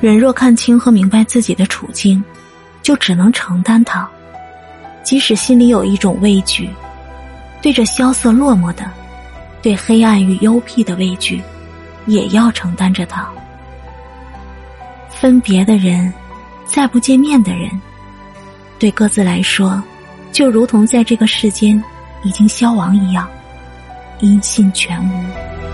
人若看清和明白自己的处境就只能承担它。即使心里有一种畏惧对着萧瑟落寞的对黑暗与幽僻的畏惧也要承担着它。分别的人再不见面的人对各自来说就如同在这个世间已经消亡一样音信全无。